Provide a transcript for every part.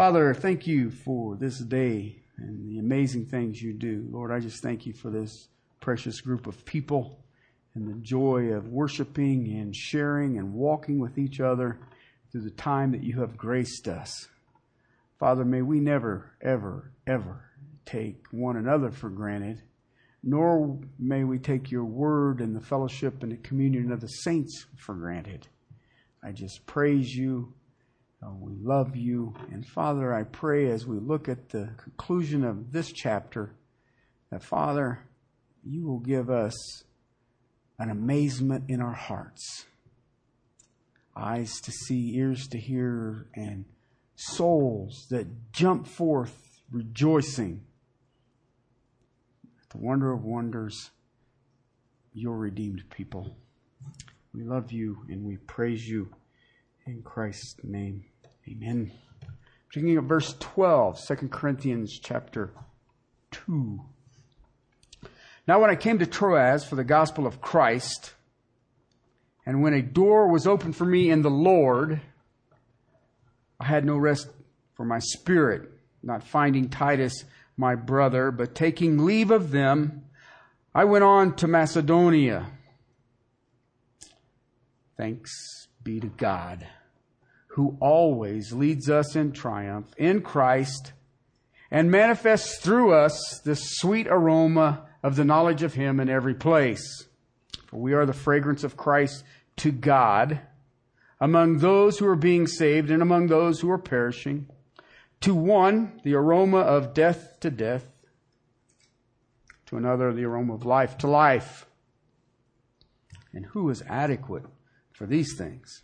Father, thank you for this day and the amazing things you do. Lord, I just thank you for this precious group of people and the joy of worshiping and sharing and walking with each other through the time that you have graced us. Father, may we never, ever, ever take one another for granted, nor may we take your word and the fellowship and the communion of the saints for granted. I just praise you. Uh, we love you. And Father, I pray as we look at the conclusion of this chapter that, Father, you will give us an amazement in our hearts eyes to see, ears to hear, and souls that jump forth rejoicing the wonder of wonders, your redeemed people. We love you and we praise you in Christ's name. Amen. Beginning of verse 12, 2 Corinthians chapter 2. Now, when I came to Troas for the gospel of Christ, and when a door was opened for me in the Lord, I had no rest for my spirit, not finding Titus my brother, but taking leave of them, I went on to Macedonia. Thanks be to God, who always leads us in triumph in Christ and manifests through us the sweet aroma of the knowledge of Him in every place. For we are the fragrance of Christ to God among those who are being saved and among those who are perishing. To one, the aroma of death to death. To another, the aroma of life to life. And who is adequate for these things?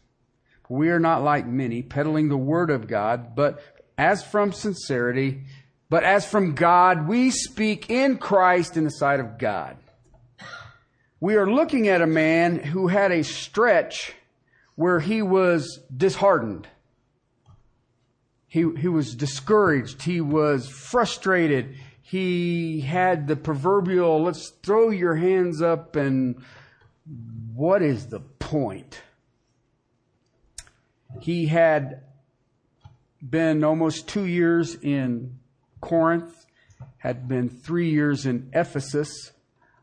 We are not like many, peddling the word of God, but as from sincerity, but as from God, we speak in Christ in the sight of God. We are looking at a man who had a stretch where he was disheartened. He, he was discouraged. He was frustrated. He had the proverbial, let's throw your hands up and what is the point? He had been almost two years in Corinth, had been three years in Ephesus.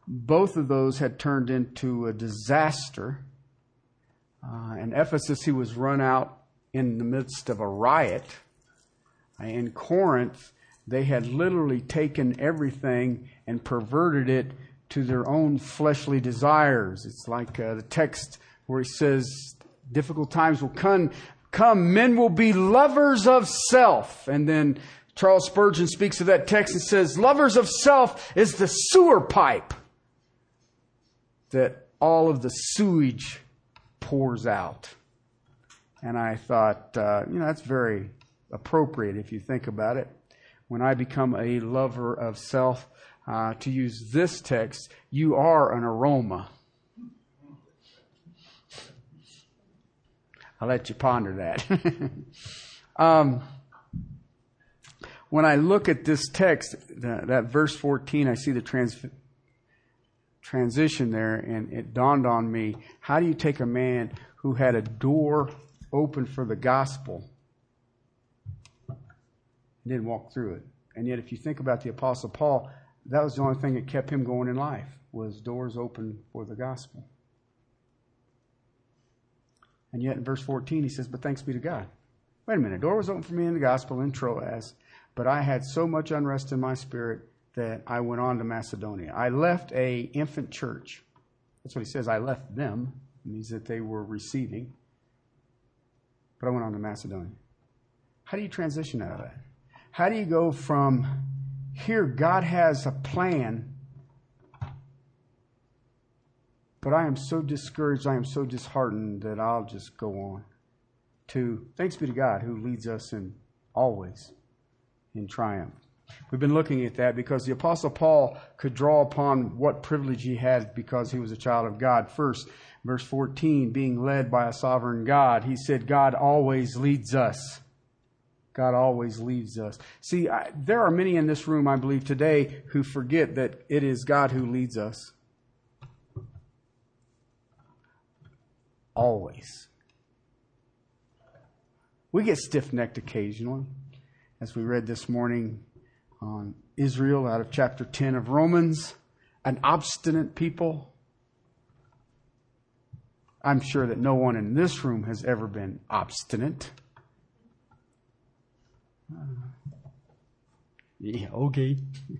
Both of those had turned into a disaster. Uh, in Ephesus, he was run out in the midst of a riot. In Corinth, they had literally taken everything and perverted it to their own fleshly desires. It's like uh, the text where he says, difficult times will come, come, men will be lovers of self. And then Charles Spurgeon speaks of that text and says, lovers of self is the sewer pipe that all of the sewage pours out. And I thought, uh, you know, that's very appropriate if you think about it. When I become a lover of self, uh, to use this text, you are an aroma. I'll let you ponder that. um, when I look at this text, that, that verse 14, I see the trans- transition there, and it dawned on me how do you take a man who had a door open for the gospel and didn't walk through it. And yet, if you think about the Apostle Paul, that was the only thing that kept him going in life was doors open for the gospel. And yet, in verse 14, he says, "But thanks be to God." Wait a minute, door was open for me in the gospel in Troas, but I had so much unrest in my spirit that I went on to Macedonia. I left a infant church. That's what he says. I left them. It means that they were receiving. But I went on to Macedonia. How do you transition out of that? How do you go from here, God has a plan, but I am so discouraged, I am so disheartened that I'll just go on, to thanks be to God who leads us in always in triumph. We've been looking at that because the Apostle Paul could draw upon what privilege he had because he was a child of God. First, verse 14, being led by a sovereign God, he said, God always leads us. God always leads us. See, I, there are many in this room, I believe, today who forget that it is God who leads us. Always. We get stiff necked occasionally. as we read this morning on Israel out of chapter 10 of Romans, an obstinate people. I'm sure that no one in this room has ever been obstinate. Uh, yeah, okay.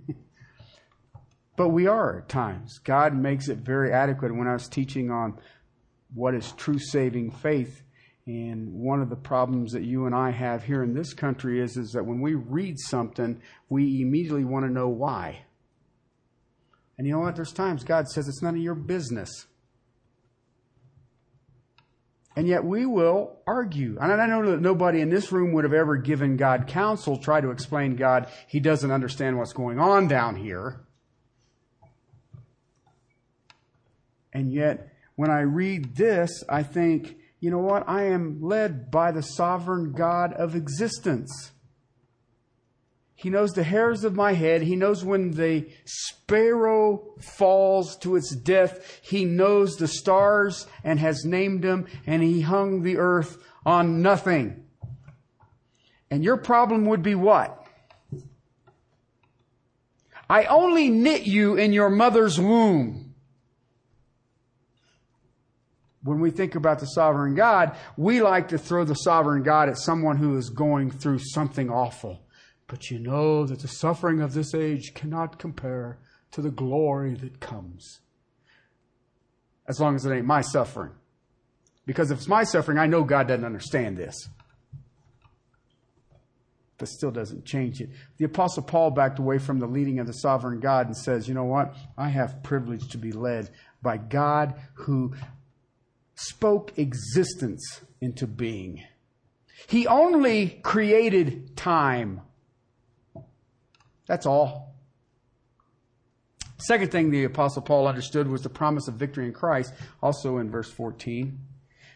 but we are at times. God makes it very adequate. When I was teaching on what is true saving faith, and one of the problems that you and I have here in this country is, is that when we read something, we immediately want to know why. And you know what? There's times God says it's none of your business. And yet we will argue. And I know that nobody in this room would have ever given God counsel, try to explain God, he doesn't understand what's going on down here. And yet, when I read this, I think, you know what? I am led by the sovereign God of existence. He knows the hairs of my head. He knows when the sparrow falls to its death. He knows the stars and has named them, and He hung the earth on nothing. And your problem would be what? I only knit you in your mother's womb when we think about the sovereign God, we like to throw the sovereign God at someone who is going through something awful. But you know that the suffering of this age cannot compare to the glory that comes. As long as it ain't my suffering. Because if it's my suffering, I know God doesn't understand this. But still doesn't change it. The Apostle Paul backed away from the leading of the sovereign God and says, You know what? I have privilege to be led by God who spoke existence into being. He only created time. That's all. Second thing the Apostle Paul understood was the promise of victory in Christ, also in verse 14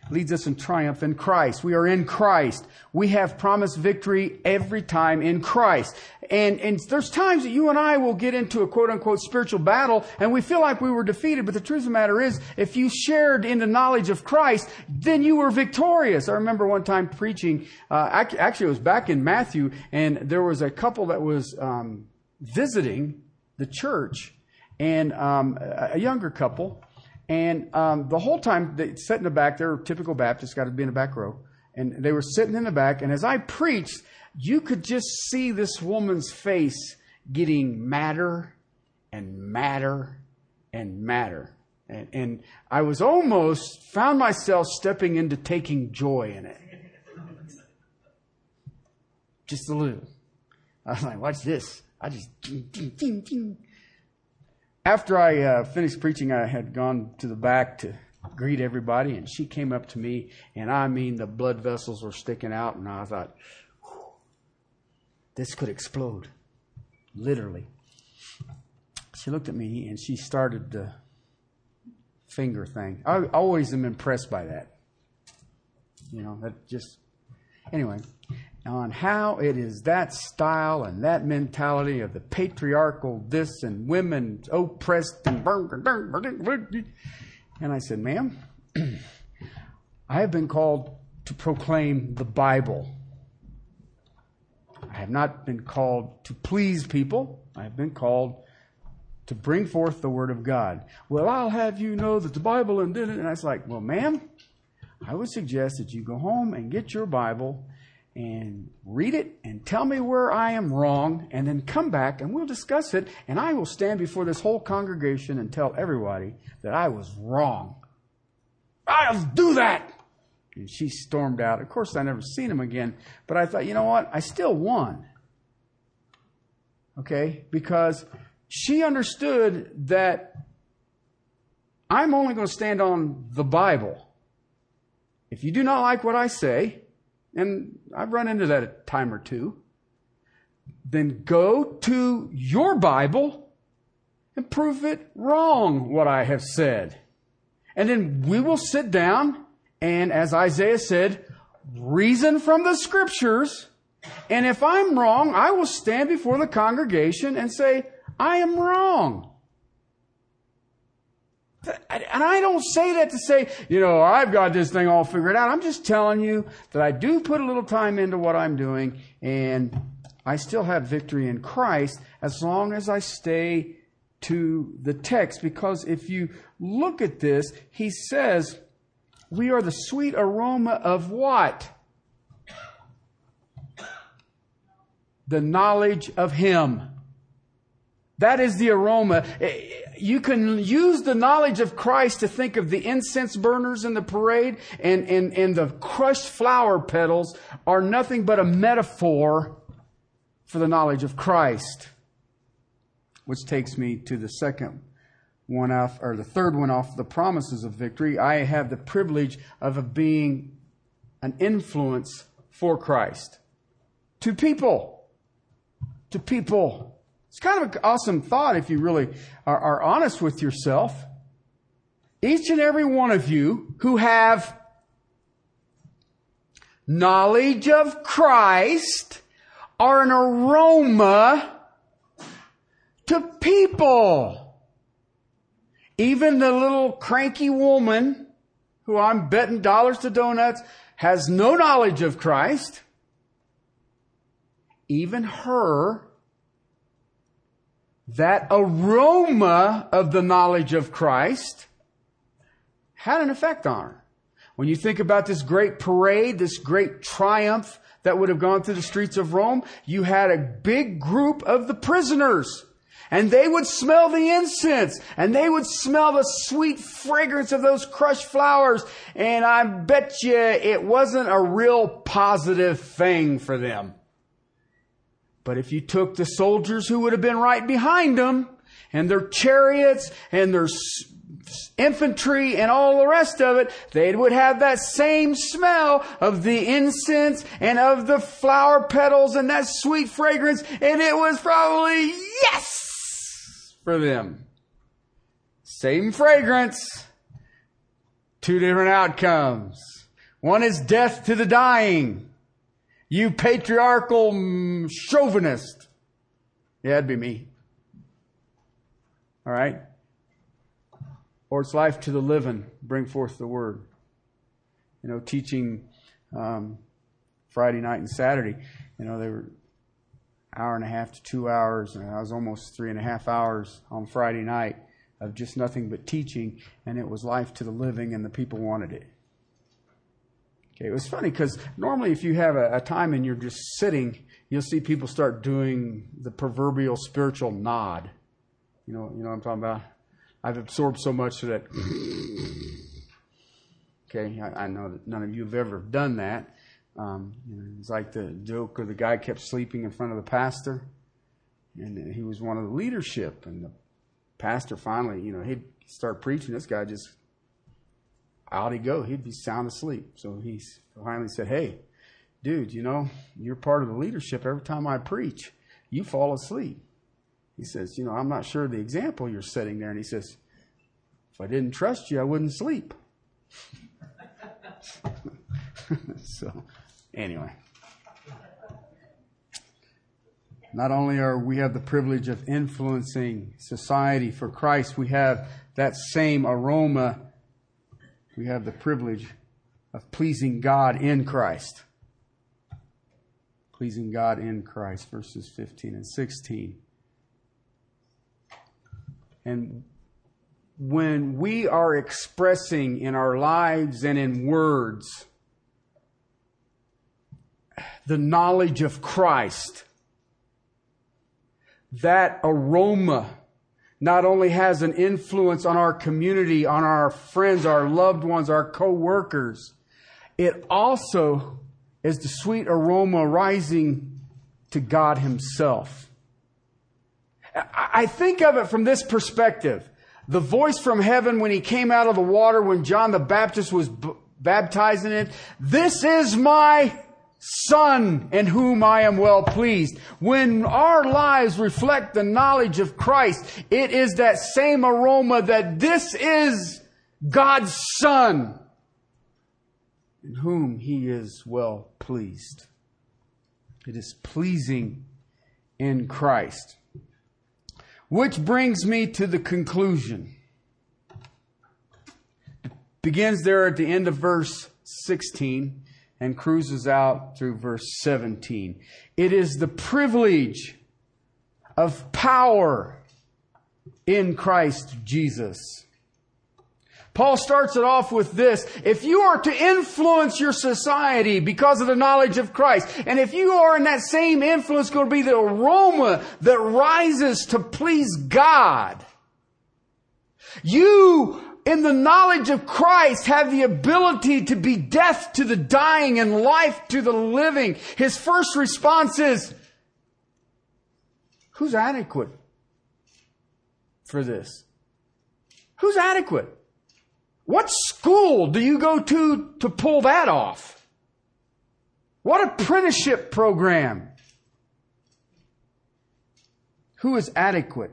leads us in triumph in Christ. We are in Christ. We have promised victory every time in Christ. And, and there's times that you and I will get into a quote unquote spiritual battle and we feel like we were defeated. But the truth of the matter is, if you shared in the knowledge of Christ, then you were victorious. I remember one time preaching, uh, actually it was back in Matthew and there was a couple that was, um, visiting the church and, um, a younger couple and um, the whole time, they sat in the back. They're typical Baptists, got to be in the back row. And they were sitting in the back. And as I preached, you could just see this woman's face getting madder and madder and madder. And, and I was almost found myself stepping into taking joy in it. Just a little. I was like, watch this. I just ding, ding, ding, ding after I uh, finished preaching, I had gone to the back to greet everybody, and she came up to me, and I mean, the blood vessels were sticking out, and I thought, this could explode, literally. She looked at me, and she started the finger thing. I always am impressed by that. You know, that just, anyway on how it is that style and that mentality of the patriarchal this and women oppressed and and I said, ma'am, I have been called to proclaim the Bible. I have not been called to please people. I have been called to bring forth the Word of God. Well, I'll have you know that the Bible and did it. And I was like, well, ma'am, I would suggest that you go home and get your Bible and read it and tell me where I am wrong and then come back and we'll discuss it and I will stand before this whole congregation and tell everybody that I was wrong. I'll do that! And she stormed out. Of course, I never seen him again, but I thought, you know what? I still won. Okay? Because she understood that I'm only going to stand on the Bible. If you do not like what I say, and I've run into that a time or two, then go to your Bible and prove it wrong what I have said. And then we will sit down and, as Isaiah said, reason from the scriptures. And if I'm wrong, I will stand before the congregation and say, I am wrong. And I don't say that to say, you know, I've got this thing all figured out. I'm just telling you that I do put a little time into what I'm doing and I still have victory in Christ as long as I stay to the text. Because if you look at this, he says, we are the sweet aroma of what? The knowledge of Him. That is the aroma. Eh, eh, you can use the knowledge of Christ to think of the incense burners in the parade and, and, and the crushed flower petals are nothing but a metaphor for the knowledge of Christ. Which takes me to the second one off, or the third one off the promises of victory. I have the privilege of being an influence for Christ to people. To people. It's kind of an awesome thought if you really are, are honest with yourself. Each and every one of you who have knowledge of Christ are an aroma to people. Even the little cranky woman who I'm betting dollars to donuts has no knowledge of Christ. Even her that aroma of the knowledge of Christ had an effect on her. When you think about this great parade, this great triumph that would have gone through the streets of Rome, you had a big group of the prisoners. And they would smell the incense and they would smell the sweet fragrance of those crushed flowers. And I bet you it wasn't a real positive thing for them. But if you took the soldiers who would have been right behind them and their chariots and their infantry and all the rest of it, they would have that same smell of the incense and of the flower petals and that sweet fragrance. And it was probably yes for them. Same fragrance. Two different outcomes. One is death to the dying. You patriarchal chauvinist. Yeah, that'd be me. All right? Or it's life to the living. Bring forth the word. You know, teaching um, Friday night and Saturday. You know, they were hour and a half to two hours, and I was almost three and a half hours on Friday night of just nothing but teaching, and it was life to the living, and the people wanted it. Okay, it was funny because normally if you have a, a, time and you're just sitting, you'll see people start doing the proverbial spiritual nod. You know, you know what I'm talking about? I've absorbed so much that. okay, I, I, know that none of you have ever done that. Um, you know, it's like the joke of the guy kept sleeping in front of the pastor, and he was one of the leadership, and the pastor finally, you know, he'd start preaching. This guy just out he'd go. He'd be sound asleep. So he finally said, Hey, dude, you know, you're part of the leadership. Every time I preach, you fall asleep. He says, You know, I'm not sure the example you're setting there. And he says, If I didn't trust you, I wouldn't sleep. so, anyway. Not only are we have the privilege of influencing society for Christ, we have that same aroma we have the privilege of pleasing God in Christ. Pleasing God in Christ, verses 15 and 16. And when we are expressing in our lives and in words the knowledge of Christ, that aroma not only has an influence on our community, on our friends, our loved ones, our co-workers, it also is the sweet aroma rising to God himself. I think of it from this perspective. The voice from heaven when he came out of the water when John the Baptist was b- baptizing it. This is my Son in whom I am well pleased. When our lives reflect the knowledge of Christ, it is that same aroma that this is God's Son in whom He is well pleased. It is pleasing in Christ. Which brings me to the conclusion. It begins there at the end of verse 16 and cruises out through verse 17. It is the privilege of power in Christ Jesus. Paul starts it off with this. If you are to influence your society because of the knowledge of Christ, and if you are in that same influence going to be the aroma that rises to please God, you in the knowledge of Christ have the ability to be death to the dying and life to the living. His first response is, who's adequate for this? Who's adequate? What school do you go to to pull that off? What apprenticeship program? Who is adequate?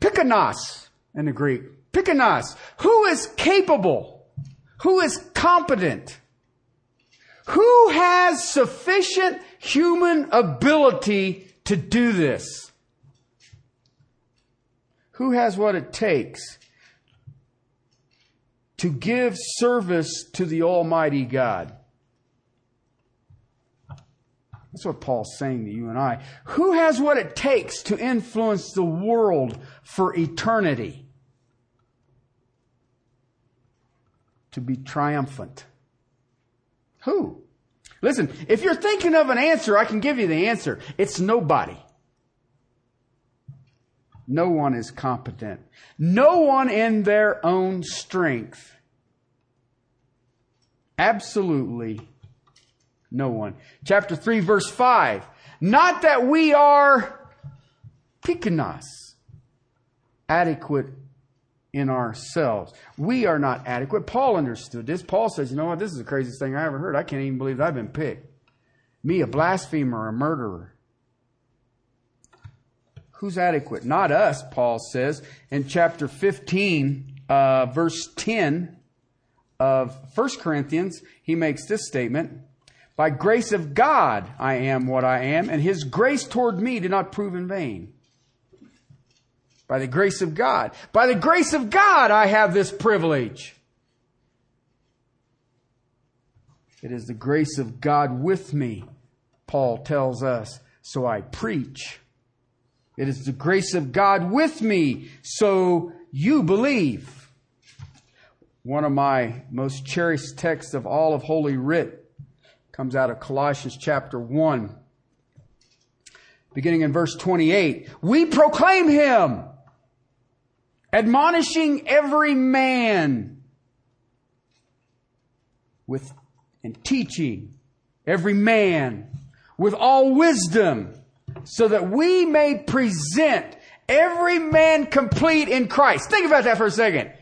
Pikanos in the Greek. Who is capable? Who is competent? Who has sufficient human ability to do this? Who has what it takes to give service to the Almighty God. That's what Paul's saying to you and I. Who has what it takes to influence the world for eternity? To be triumphant. Who? Listen, if you're thinking of an answer, I can give you the answer. It's nobody. No one is competent. No one in their own strength. Absolutely no one. Chapter 3 verse 5. Not that we are pikanos, adequate in ourselves. We are not adequate. Paul understood this. Paul says, you know what? This is the craziest thing I ever heard. I can't even believe I've been picked. Me, a blasphemer, a murderer. Who's adequate? Not us, Paul says in chapter 15, uh, verse 10 of 1 Corinthians. He makes this statement. By grace of God, I am what I am, and his grace toward me did not prove in vain. By the grace of God. By the grace of God, I have this privilege. It is the grace of God with me, Paul tells us, so I preach. It is the grace of God with me, so you believe. One of my most cherished texts of all of Holy Writ comes out of Colossians chapter 1, beginning in verse 28. We proclaim him, admonishing every man with and teaching every man with all wisdom so that we may present every man complete in Christ. Think about that for a second.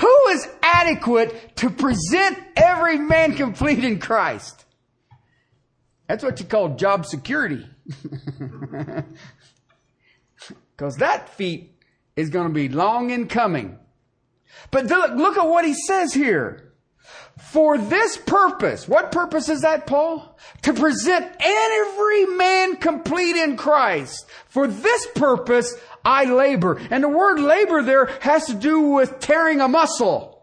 Who is adequate to present every man complete in Christ? That's what you call job security. Because that feat is going to be long in coming. But look, look at what he says here. For this purpose, what purpose is that, Paul? To present every man complete in Christ. For this purpose, I labor. And the word labor there has to do with tearing a muscle.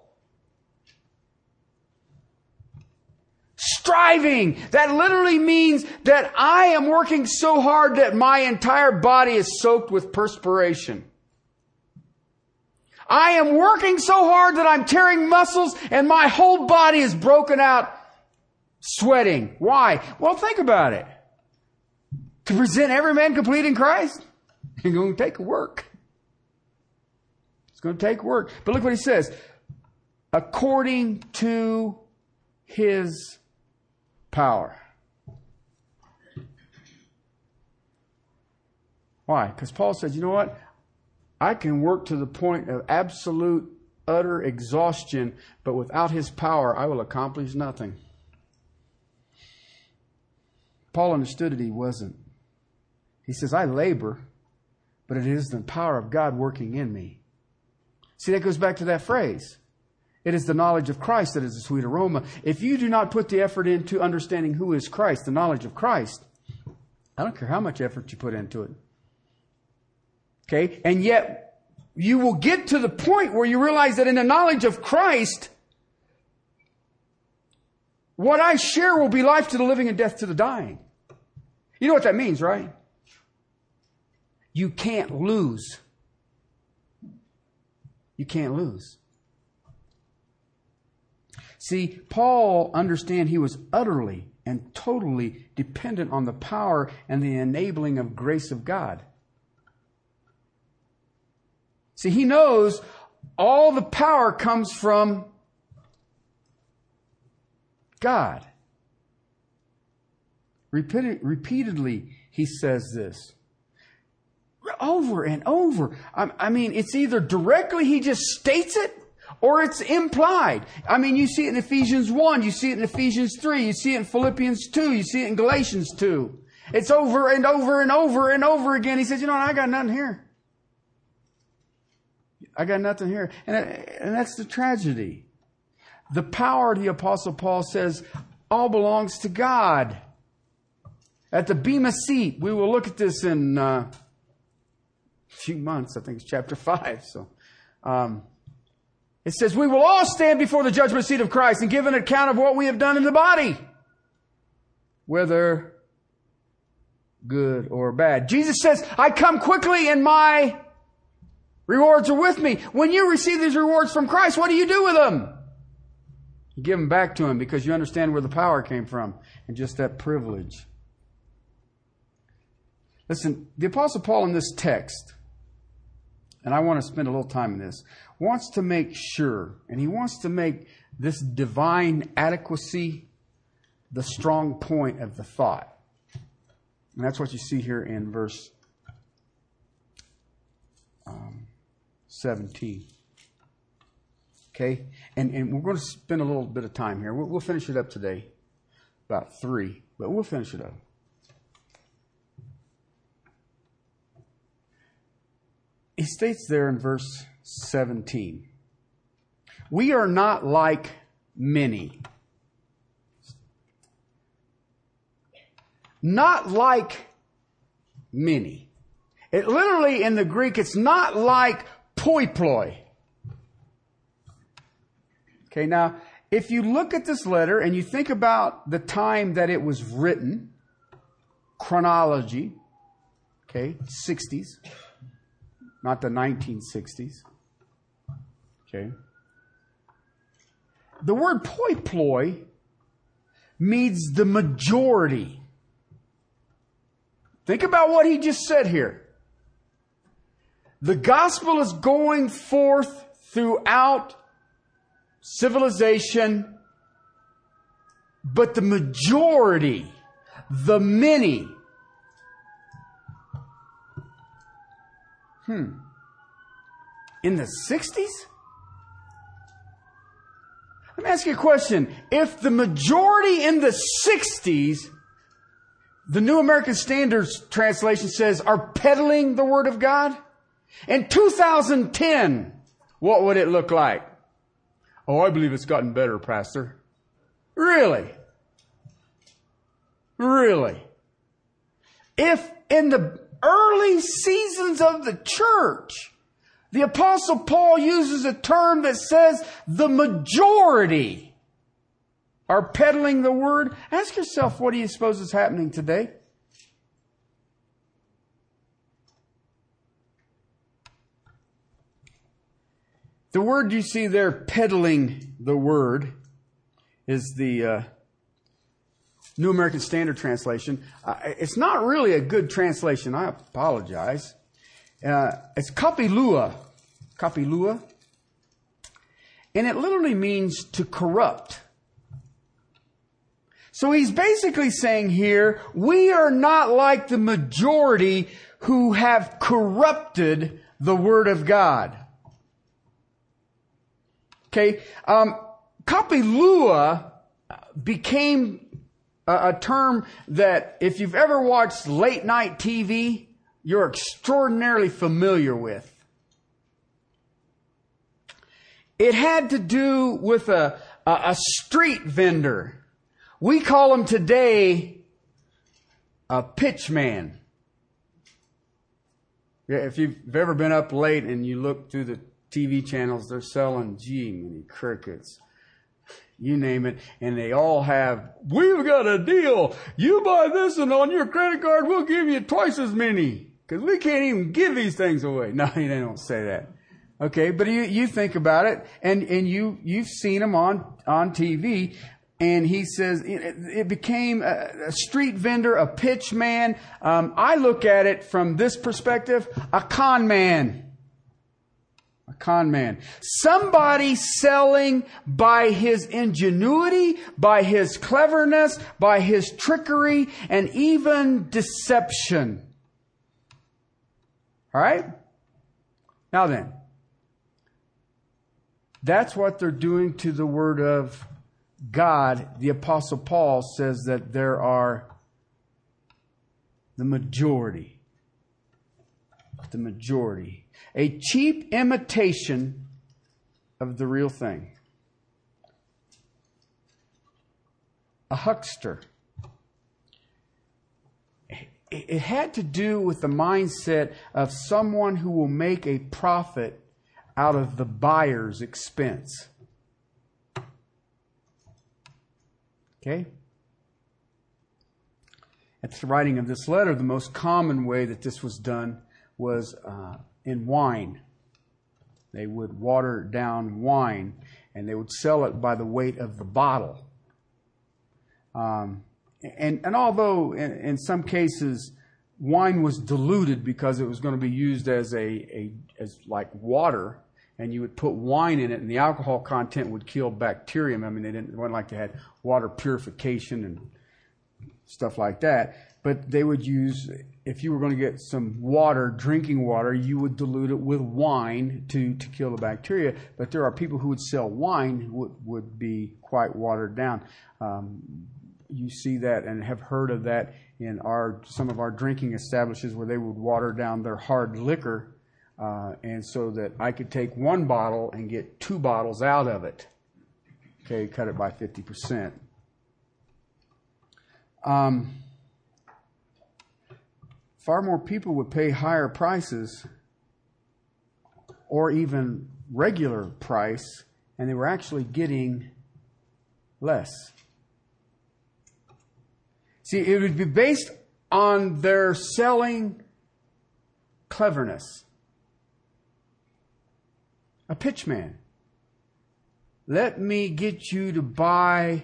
Striving. That literally means that I am working so hard that my entire body is soaked with perspiration. I am working so hard that I'm tearing muscles and my whole body is broken out sweating. Why? Well, think about it. To present every man complete in Christ, it's going to take work. It's going to take work. But look what he says. According to his power. Why? Because Paul said, you know what? I can work to the point of absolute, utter exhaustion, but without His power, I will accomplish nothing. Paul understood that he wasn't. He says, I labor, but it is the power of God working in me. See, that goes back to that phrase. It is the knowledge of Christ that is a sweet aroma. If you do not put the effort into understanding who is Christ, the knowledge of Christ, I don't care how much effort you put into it. Okay? And yet, you will get to the point where you realize that in the knowledge of Christ, What I share will be life to the living and death to the dying. You know what that means, right? You can't lose. You can't lose. See, Paul understand he was utterly and totally dependent on the power and the enabling of grace of God. See, he knows all the power comes from God. repeatedly, he says this. Over and over. I mean, it's either directly he just states it, or it's implied. I mean, you see it in Ephesians 1, you see it in Ephesians 3, you see it in Philippians 2, you see it in Galatians 2. It's over and over and over and over again. He says, you know, I got nothing here. I got nothing here. And, and that's the tragedy. The power, the apostle Paul says, all belongs to God. At the Bema seat, we will look at this in uh, a few months. I think it's chapter 5. So, um, it says, We will all stand before the judgment seat of Christ and give an account of what we have done in the body, whether good or bad. Jesus says, I come quickly and my rewards are with me. When you receive these rewards from Christ, what do you do with them? You give them back to Him because you understand where the power came from and just that privilege. Listen, the Apostle Paul in this text, and I want to spend a little time in this, wants to make sure, and he wants to make this divine adequacy the strong point of the thought. And that's what you see here in verse um, 17. Okay? And, and we're going to spend a little bit of time here. We'll, we'll finish it up today, about three, but we'll finish it up. He states there in verse 17. We are not like many. Not like many. It literally in the Greek, it's not like hoi polloi. Okay, now, if you look at this letter and you think about the time that it was written, chronology, okay, 60s, not the 1960s. Okay. The word hoi polloi means the majority. Think about what he just said here. The gospel is going forth throughout civilization, but the majority, the many, hmm, in the 60s? Let me ask you a question. If the majority in the 60s, the New American Standards translation says, are peddling the Word of God, in 2010, what would it look like? Oh, I believe it's gotten better, Pastor. Really? Really? If in the early seasons of the church, the apostle Paul uses a term that says the majority are peddling the word. Ask yourself, what do you suppose is happening today? The word you see there, peddling the word, is the uh, New American Standard Translation. Uh, it's not really a good translation. I apologize. Uh, it's kapilua, kapilua, and it literally means to corrupt. So he's basically saying here, we are not like the majority who have corrupted the Word of God. Okay, um, kapilua became a, a term that if you've ever watched late night TV, you're extraordinarily familiar with. It had to do with a, a, a street vendor. We call him today a pitch man. Yeah, if you've ever been up late and you look through the TV channels, they're selling, gee, many crickets. you name it, and they all have, we've got a deal. You buy this and on your credit card, we'll give you twice as many. Cause we can't even give these things away. No, they don't say that. Okay, but you, you think about it, and, and you, you've seen them on, on TV, and he says it became a street vendor, a pitch man. Um, I look at it from this perspective, a con man. A con man. Somebody selling by his ingenuity, by his cleverness, by his trickery, and even deception. All right? Now then, that's what they're doing to the word of God. The apostle Paul says that there are the majority. The majority. A cheap imitation of the real thing. A huckster. It had to do with the mindset of someone who will make a profit out of the buyer's expense. Okay? At the writing of this letter, the most common way that this was done was uh, in wine. They would water down wine and they would sell it by the weight of the bottle. Um, and, and although in, in, some cases wine was diluted because it was going to be used as a, a as like water, and you would put wine in it, and the alcohol content would kill bacterium. I mean, they didn't wasn't like they had water purification and stuff like that. But they would use, if you were going to get some water, drinking water, you would dilute it with wine to, to kill the bacteria. But there are people who would sell wine would, would be quite watered down. Um, you see that and have heard of that in our some of our drinking establishments where they would water down their hard liquor, uh, and so that I could take one bottle and get two bottles out of it. Okay, cut it by 50%. Um, far more people would pay higher prices or even regular price, and they were actually getting less. See, it would be based on their selling cleverness. A pitchman. Let me get you to buy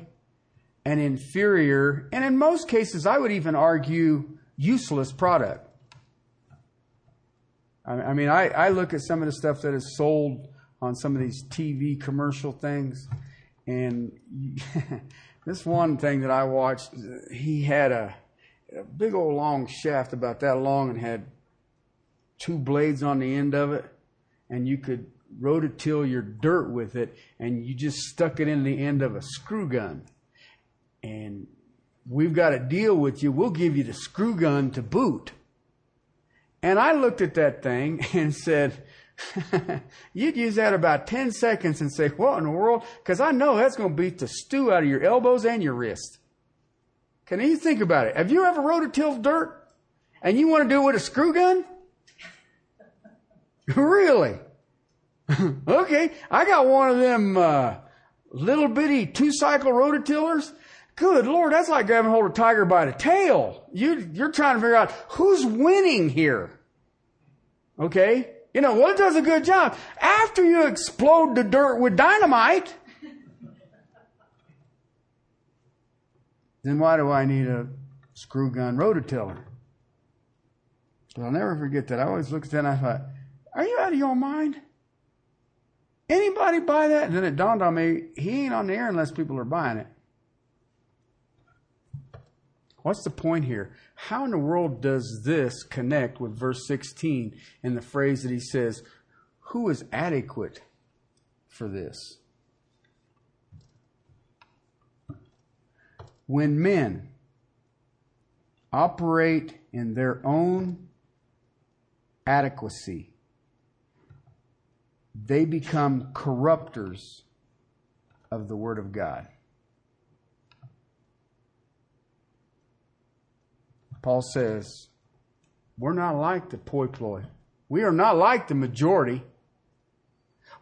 an inferior, and in most cases, I would even argue, useless product. I mean, I, I look at some of the stuff that is sold on some of these TV commercial things, and this one thing that I watched, he had a, a big old long shaft about that long and had two blades on the end of it, and you could rototill your dirt with it, and you just stuck it in the end of a screw gun. And we've got a deal with you. We'll give you the screw gun to boot. And I looked at that thing and said, You'd use that about 10 seconds and say, What in the world? Because I know that's going to beat the stew out of your elbows and your wrist. Can you think about it? Have you ever rototilled dirt and you want to do it with a screw gun? really? okay, I got one of them uh, little bitty two cycle rototillers. Good Lord, that's like grabbing hold of a tiger by the tail. You, you're trying to figure out who's winning here. Okay? You know, it does a good job. After you explode the dirt with dynamite, then why do I need a screw gun rototiller? But I'll never forget that. I always looked at that and I thought, are you out of your mind? Anybody buy that? And then it dawned on me, he ain't on the air unless people are buying it. What's the point here? How in the world does this connect with verse 16 and the phrase that he says, Who is adequate for this? When men operate in their own adequacy, they become corrupters of the Word of God. Paul says, We're not like the hoi polloi. We are not like the majority.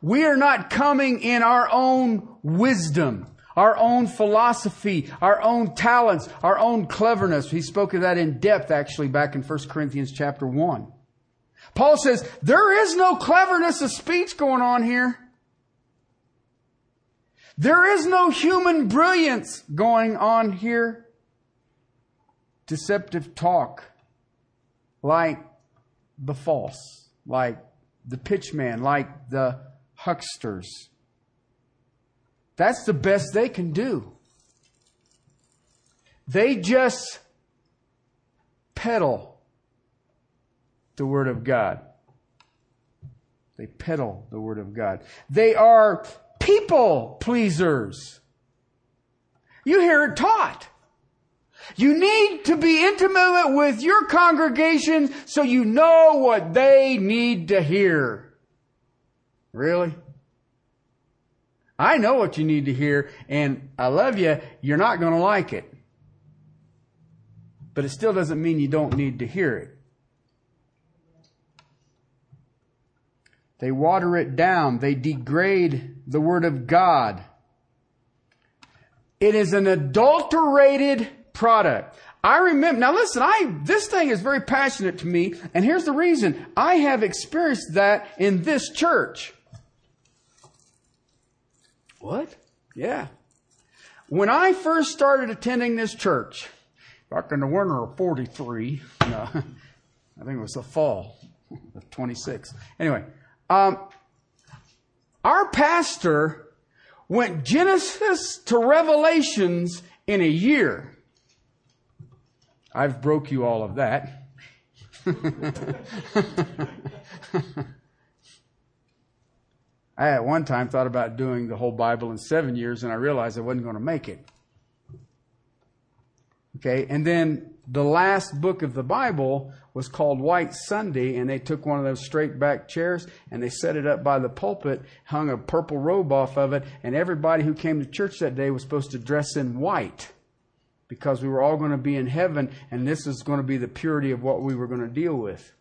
We are not coming in our own wisdom, our own philosophy, our own talents, our own cleverness. He spoke of that in depth actually back in 1 Corinthians chapter 1. Paul says, there is no cleverness of speech going on here. There is no human brilliance going on here. Deceptive talk like the false, like the pitchman, like the hucksters. That's the best they can do. They just peddle the Word of God. They peddle the Word of God. They are people pleasers. You hear it taught. You need to be intimate with your congregation so you know what they need to hear. Really? I know what you need to hear and I love you. You're not going to like it. But it still doesn't mean you don't need to hear it. They water it down. They degrade the Word of God. It is an adulterated product. I remember, now listen, I, this thing is very passionate to me, and here's the reason. I have experienced that in this church. What? Yeah. When I first started attending this church, back in the winter of 43, no, I think it was the fall of 26. Anyway, um, our pastor went Genesis to Revelations in a year. I've broke you all of that. I at one time thought about doing the whole Bible in seven years and I realized I wasn't going to make it. Okay, and then the last book of the Bible was called White Sunday, and they took one of those straight back chairs and they set it up by the pulpit, hung a purple robe off of it, and everybody who came to church that day was supposed to dress in white because we were all going to be in heaven, and this is going to be the purity of what we were going to deal with.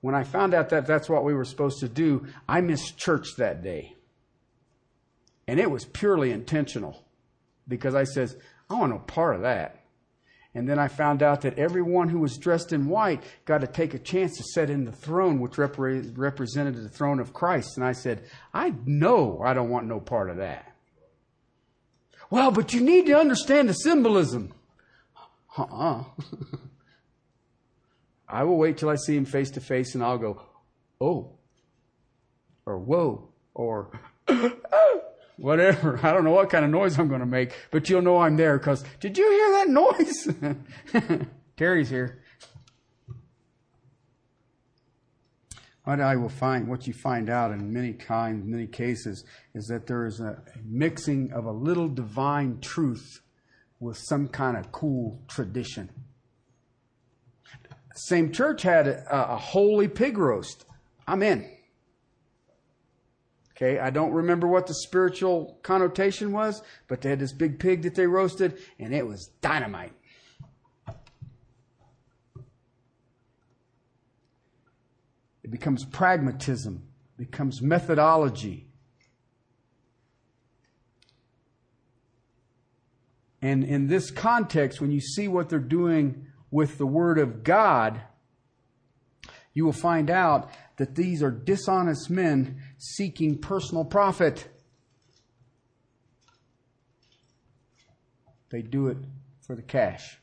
When I found out that that's what we were supposed to do, I missed church that day. And it was purely intentional because I says, I want no part of that. And then I found out that everyone who was dressed in white got to take a chance to sit in the throne, which represented the throne of Christ. And I said, I know I don't want no part of that. Well, but you need to understand the symbolism. Uh-uh. I will wait till I see him face to face and I'll go, oh, or whoa, or whatever. I don't know what kind of noise I'm going to make, but you'll know I'm there because did you hear that noise? Terry's here. What I will find, what you find out in many kinds, many cases, is that there is a mixing of a little divine truth with some kind of cool tradition. Same church had a, a holy pig roast. I'm in. Okay, I don't remember what the spiritual connotation was, but they had this big pig that they roasted, and it was dynamite. It becomes pragmatism, becomes methodology. And in this context, when you see what they're doing with the Word of God, you will find out that these are dishonest men seeking personal profit. They do it for the cash.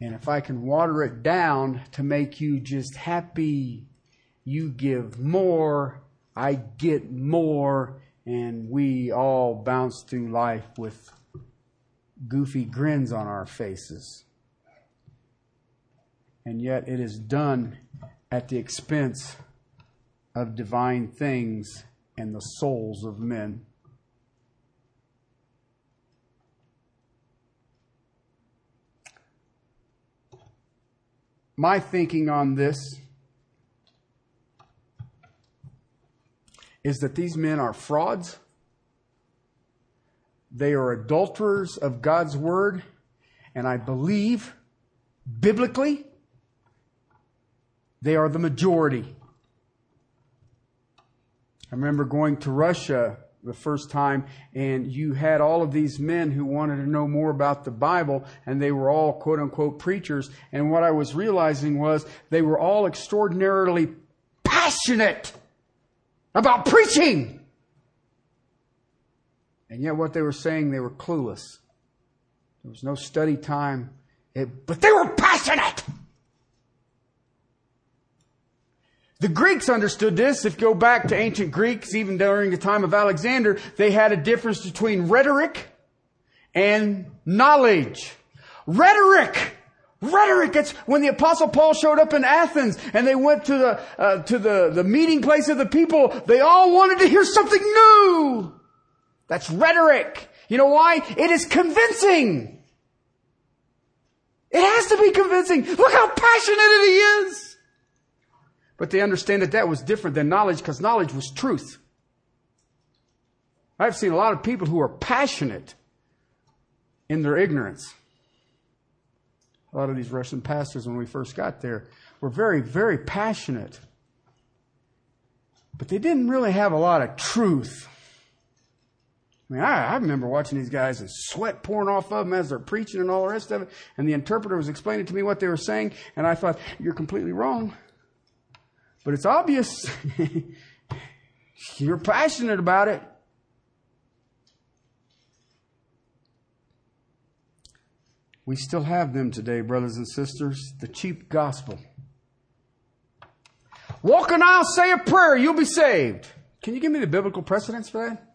And if I can water it down to make you just happy, you give more, I get more, and we all bounce through life with goofy grins on our faces. And yet it is done at the expense of divine things and the souls of men. My thinking on this is that these men are frauds. They are adulterers of God's word. And I believe, biblically, they are the majority. I remember going to Russia the first time, and you had all of these men who wanted to know more about the Bible, and they were all quote unquote preachers. And what I was realizing was they were all extraordinarily passionate about preaching. And yet, what they were saying, they were clueless. There was no study time, it, but they were passionate. The Greeks understood this. If you go back to ancient Greeks, even during the time of Alexander, they had a difference between rhetoric and knowledge. Rhetoric! Rhetoric! It's when the apostle Paul showed up in Athens and they went to the, uh, to the, the meeting place of the people, they all wanted to hear something new! That's rhetoric. You know why? It is convincing. It has to be convincing. Look how passionate he is. But they understand that that was different than knowledge because knowledge was truth. I've seen a lot of people who are passionate in their ignorance. A lot of these Russian pastors, when we first got there, were very, very passionate. But they didn't really have a lot of truth. I mean, I, I, remember watching these guys and sweat pouring off of them as they're preaching and all the rest of it. And the interpreter was explaining to me what they were saying. And I thought, you're completely wrong. But it's obvious. You're passionate about it. We still have them today, brothers and sisters. The cheap gospel. Walk an aisle, say a prayer, you'll be saved. Can you give me the biblical precedence for that?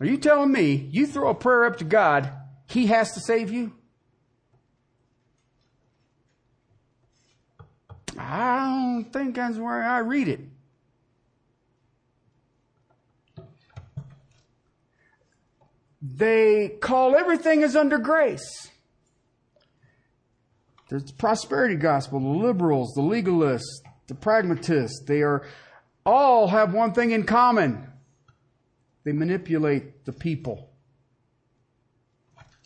Are you telling me you throw a prayer up to God, He has to save you? I don't think that's where I read it. They call everything as under grace. There's the prosperity gospel, the liberals, the legalists, the pragmatists. They are all have one thing in common. They manipulate the people.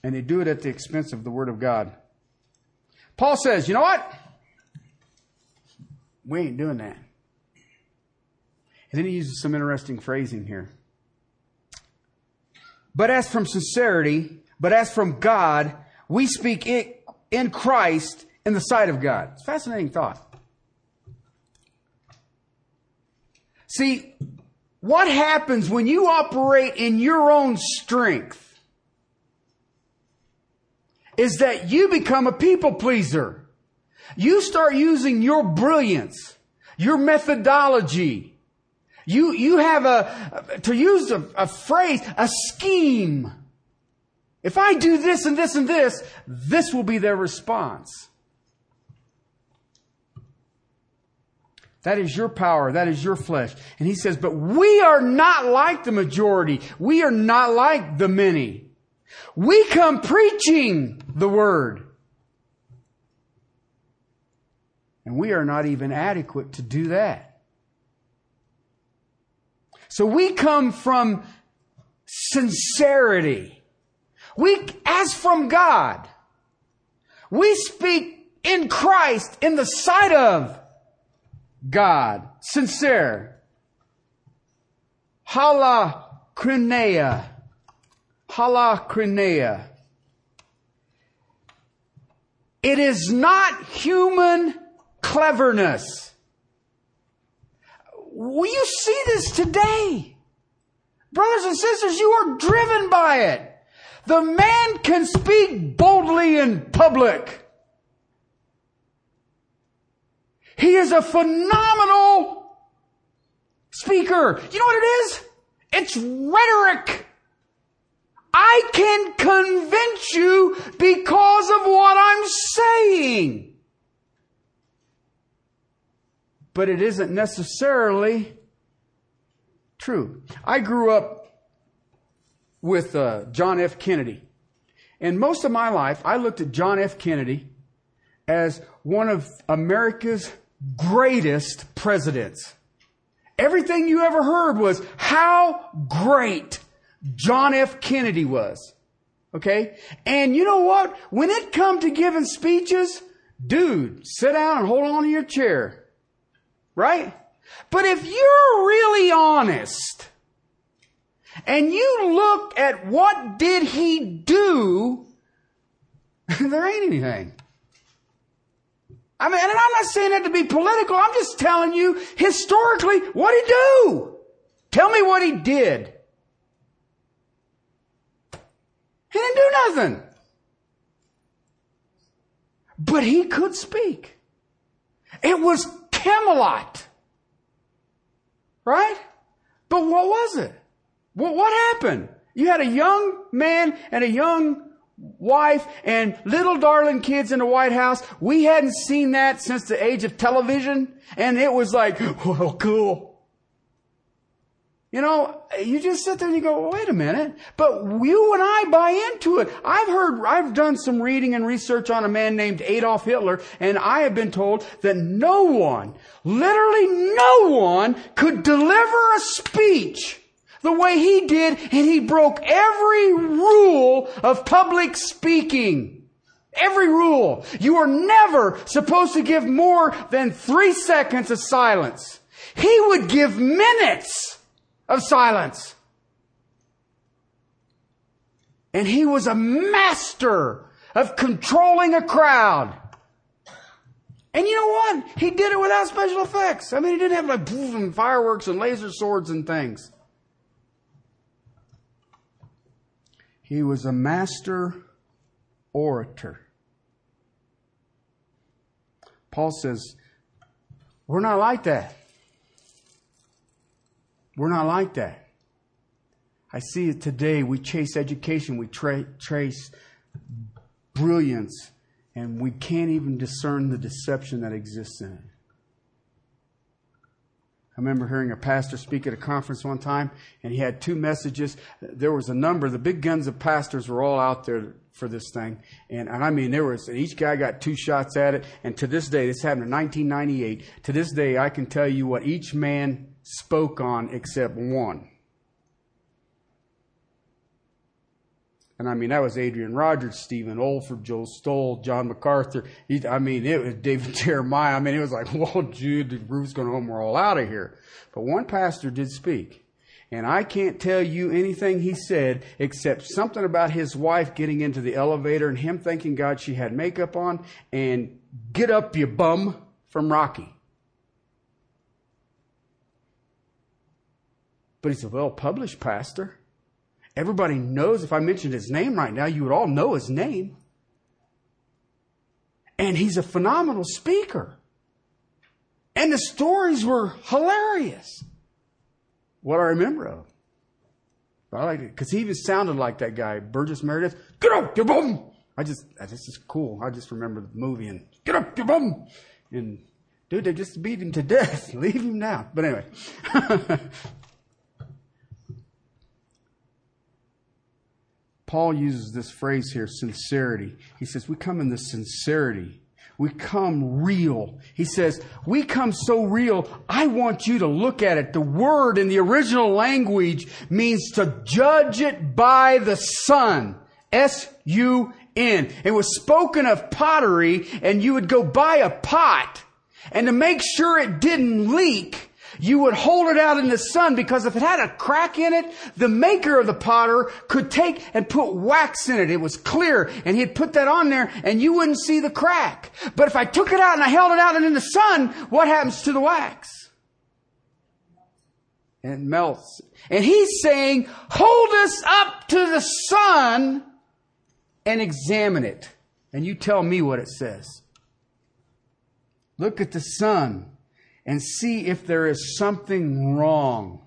And they do it at the expense of the Word of God. Paul says, you know what? We ain't doing that. And then he uses some interesting phrasing here. But as from sincerity, but as from God, we speak in Christ in the sight of God. It's fascinating thought. See, what happens when you operate in your own strength is that you become a people pleaser. You start using your brilliance, your methodology. You, you have a, to use a, a phrase, a scheme. If I do this and this and this, this will be their response. That is your power. That is your flesh. And he says, but we are not like the majority. We are not like the many. We come preaching the word. And we are not even adequate to do that. So we come from sincerity. We, as from God, we speak in Christ in the sight of God. Sincere. Hala krinea. Hala krinea. It is not human cleverness. Will you see this today? Brothers and sisters, you are driven by it. The man can speak boldly in public. He is a phenomenal speaker. You know what it is? It's rhetoric. I can convince you because of what I'm saying but it isn't necessarily true. I grew up with uh, John F. Kennedy. And most of my life, I looked at John F. Kennedy as one of America's greatest presidents. Everything you ever heard was how great John F. Kennedy was. Okay? And you know what? When it come to giving speeches, dude, sit down and hold on to your chair. Right? But if you're really honest and you look at what did he do, there ain't anything. I mean, and I'm not saying that to be political. I'm just telling you historically what he do. Tell me what he did. He didn't do nothing. But he could speak. It was Camelot. Right? But what was it? What, what happened? You had a young man and a young wife and little darling kids in the White House. We hadn't seen that since the age of television. And it was like, well, cool. You know, you just sit there and you go, well, wait a minute. But you and I buy into it. I've heard, I've done some reading and research on a man named Adolf Hitler, and I have been told that no one, literally no one, could deliver a speech the way he did, and he broke every rule of public speaking. Every rule. You are never supposed to give more than three seconds of silence. He would give minutes of silence. And he was a master of controlling a crowd. And you know what? He did it without special effects. I mean, he didn't have like and fireworks and laser swords and things. He was a master orator. Paul says, We're not like that. We're not like that. I see it today. We chase education, we tra- trace brilliance, and we can't even discern the deception that exists in it. I remember hearing a pastor speak at a conference one time, and he had two messages. There was a number, the big guns of pastors were all out there for this thing. And, and I mean, there was, each guy got two shots at it. And to this day, this happened in 1998. To this day, I can tell you what each man spoke on except one. And I mean, that was Adrian Rogers, Stephen Olford, Joe Stowell, John MacArthur. He, I mean, it was David Jeremiah. I mean, it was like, well, Jude, roof's going home. We're all out of here. But one pastor did speak. And I can't tell you anything he said except something about his wife getting into the elevator and him thanking God she had makeup on and get up, you bum, from Rocky. But he's a well published pastor. Everybody knows if I mentioned his name right now, you would all know his name. And he's a phenomenal speaker. And the stories were hilarious. What I remember of. I like it because he even sounded like that guy, Burgess Meredith. Get up, you bum! I just, this is cool. I just remember the movie and get up, you bum! And dude, they just beat him to death. Leave him now. But anyway. Paul uses this phrase here, sincerity. He says, We come in the sincerity. We come real. He says, We come so real, I want you to look at it. The word in the original language means to judge it by the sun. S U N. It was spoken of pottery, and you would go buy a pot, and to make sure it didn't leak, you would hold it out in the sun because if it had a crack in it, the maker of the potter could take and put wax in it. It was clear and he'd put that on there and you wouldn't see the crack. But if I took it out and I held it out and in the sun, what happens to the wax? It melts. And he's saying, hold us up to the sun and examine it. And you tell me what it says. Look at the sun and see if there is something wrong.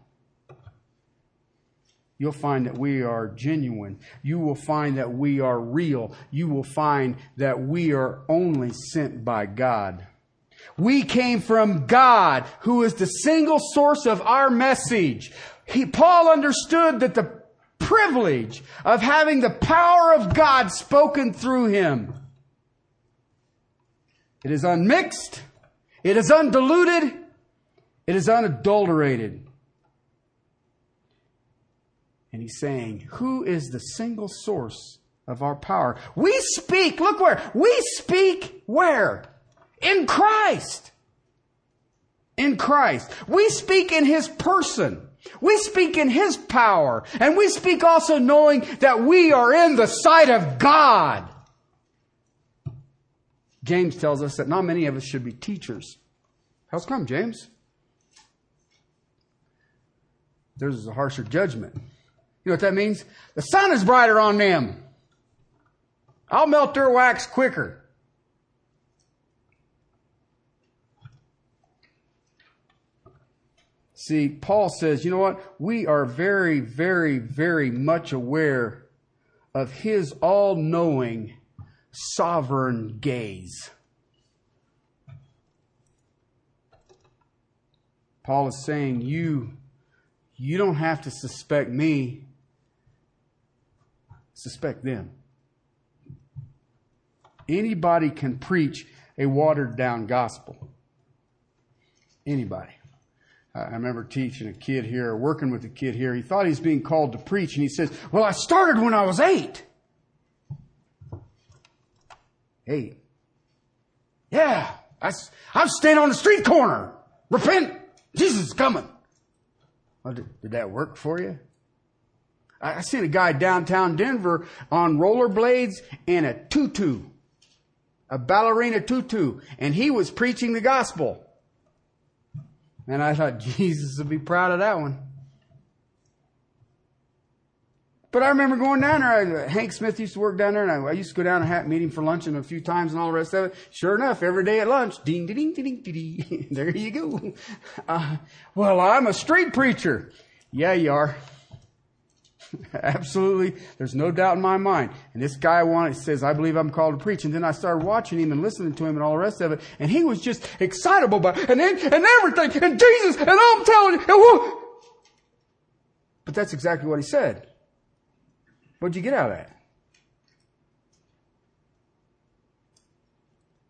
You'll find that we are genuine. You will find that we are real. You will find that we are only sent by God. We came from God, who is the single source of our message. He, Paul understood that the privilege of having the power of God spoken through him. It is unmixed. It is undiluted. It is unadulterated. And he's saying, Who is the single source of our power? We speak, look where? We speak where? In Christ. in Christ. We speak in His person. We speak in His power. And we speak also knowing that we are in the sight of God. James tells us that not many of us should be teachers. How's come, James? There's a harsher judgment. You know what that means? The sun is brighter on them. I'll melt their wax quicker. See, Paul says, you know what? We are very, very, very much aware of his all knowing, sovereign gaze. Paul is saying, you, you don't have to suspect me, suspect them. Anybody can preach a watered down gospel. Anybody. I remember teaching a kid here, working with a kid here. He thought he was being called to preach, and he says, Well, I started when I was eight. Eight. Yeah, I, I'm standing on the street corner. Repent. Jesus is coming. Well, did, did that work for you? I, I seen a guy downtown Denver on rollerblades and a tutu, a ballerina tutu, and he was preaching the gospel. And I thought Jesus would be proud of that one. But I remember going down there. Hank Smith used to work down there, and I, I used to go down and have, meet him for lunch and a few times and all the rest of it. Sure enough, every day at lunch, ding, ding, ding, ding, ding, there you go. Uh, well, I'm a street preacher. Yeah, you are. Absolutely. There's no doubt in my mind. And this guy wanted, says, I believe I'm called to preach. And then I started watching him and listening to him and all the rest of it. And he was just excitable about. And, and everything. And Jesus. And I'm telling you. But that's exactly what he said. What'd you get out of that?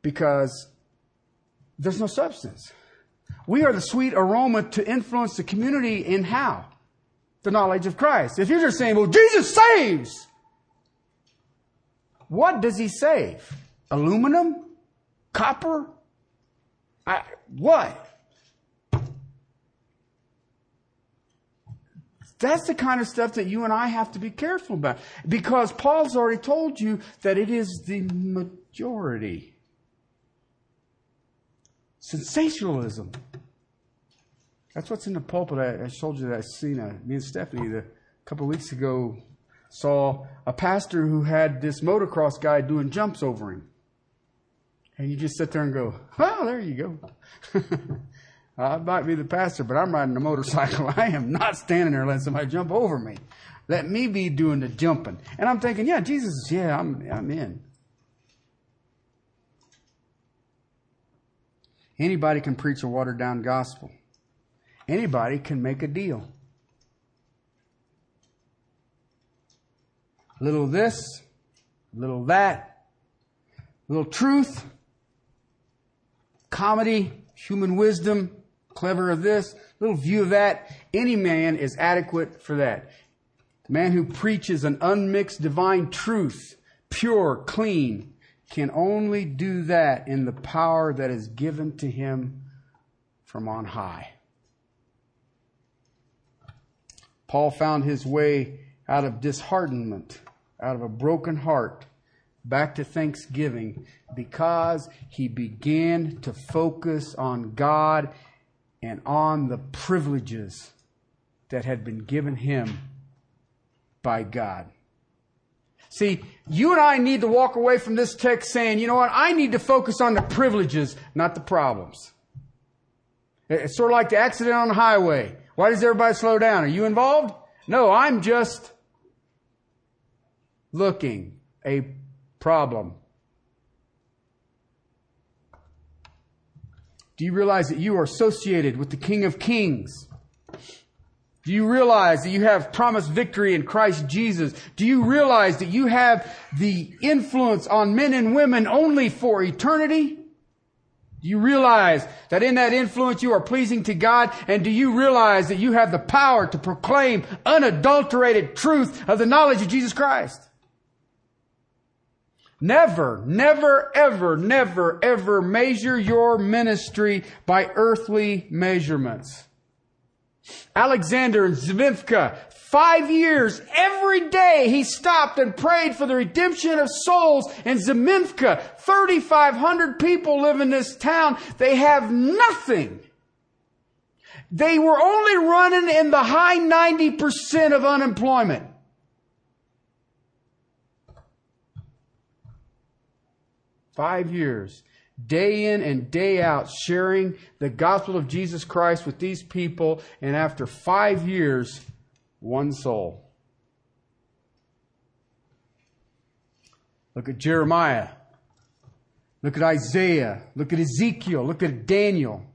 Because there's no substance. We are the sweet aroma to influence the community in how? the knowledge of Christ. If you're just saying, well, Jesus saves, what does he save? Aluminum? Copper? I, what? That's the kind of stuff that you and I have to be careful about. Because Paul's already told you that it is the majority. Sensationalism. That's what's in the pulpit. I, I told you that I seen a, me and Stephanie the, a couple weeks ago saw a pastor who had this motocross guy doing jumps over him. And you just sit there and go, oh, there you go. I might be the pastor, but I'm riding a motorcycle. I am not standing there letting somebody jump over me. Let me be doing the jumping. And I'm thinking, yeah, Jesus, yeah, I'm, I'm in. Anybody can preach a watered down gospel. Anybody can make a deal. Little this, little that, little truth, comedy, human wisdom, clever of this, little view of that. Any man is adequate for that. The man who preaches an unmixed divine truth, pure, clean, can only do that in the power that is given to him from on high. Paul found his way out of disheartenment, out of a broken heart, back to thanksgiving because he began to focus on God and on the privileges that had been given him by God. See, you and I need to walk away from this text saying, you know what, I need to focus on the privileges, not the problems. It's sort of like the accident on the highway. Why does everybody slow down? Are you involved? No, I'm just looking a problem. Do you realize that you are associated with the King of Kings? Do you realize that you have promised victory in Christ Jesus? Do you realize that you have the influence on men and women only for eternity? Do you realize that in that influence you are pleasing to God? And do you realize that you have the power to proclaim unadulterated truth of the knowledge of Jesus Christ? Never, never, ever, never, ever measure your ministry by earthly measurements. Alexander Zivimka, five years, every day he stopped and prayed for the redemption of souls in Zemimka. 3,500 people live in this town. They have nothing. They were only running in the high 90% of unemployment. Five years, day in and day out, sharing the gospel of Jesus Christ with these people, and after five years, one soul. Look at Jeremiah. Look at Isaiah. Look at Ezekiel. Look at Daniel.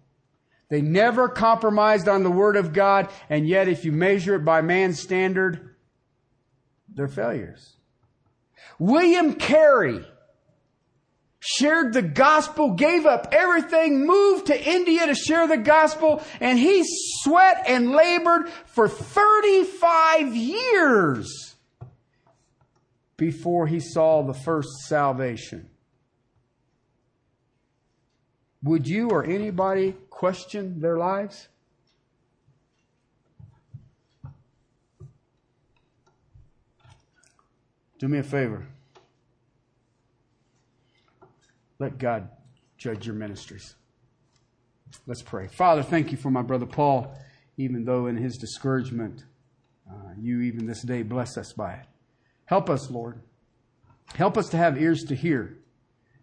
They never compromised on the Word of God, and yet, if you measure it by man's standard, they're failures. William Carey shared the gospel, gave up everything, moved to India to share the gospel, and he sweat and labored for 35 years before he saw the first salvation. Would you or anybody question their lives? Do me a favor. Let God judge your ministries. Let's pray. Father, thank you for my brother Paul, even though in his discouragement, uh, you even this day bless us by it. Help us, Lord. Help us to have ears to hear.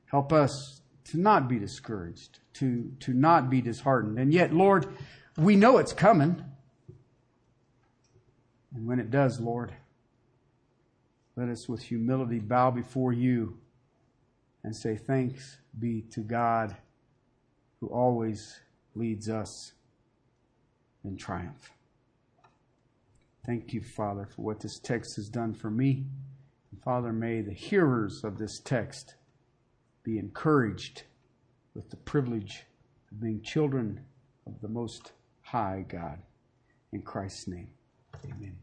Help us to not be discouraged, to, to not be disheartened. And yet, Lord, we know it's coming. And when it does, Lord, let us with humility bow before you and say, Thanks be to God who always leads us in triumph. Thank you, Father, for what this text has done for me. And Father, may the hearers of this text be encouraged with the privilege of being children of the Most High God. In Christ's name, amen.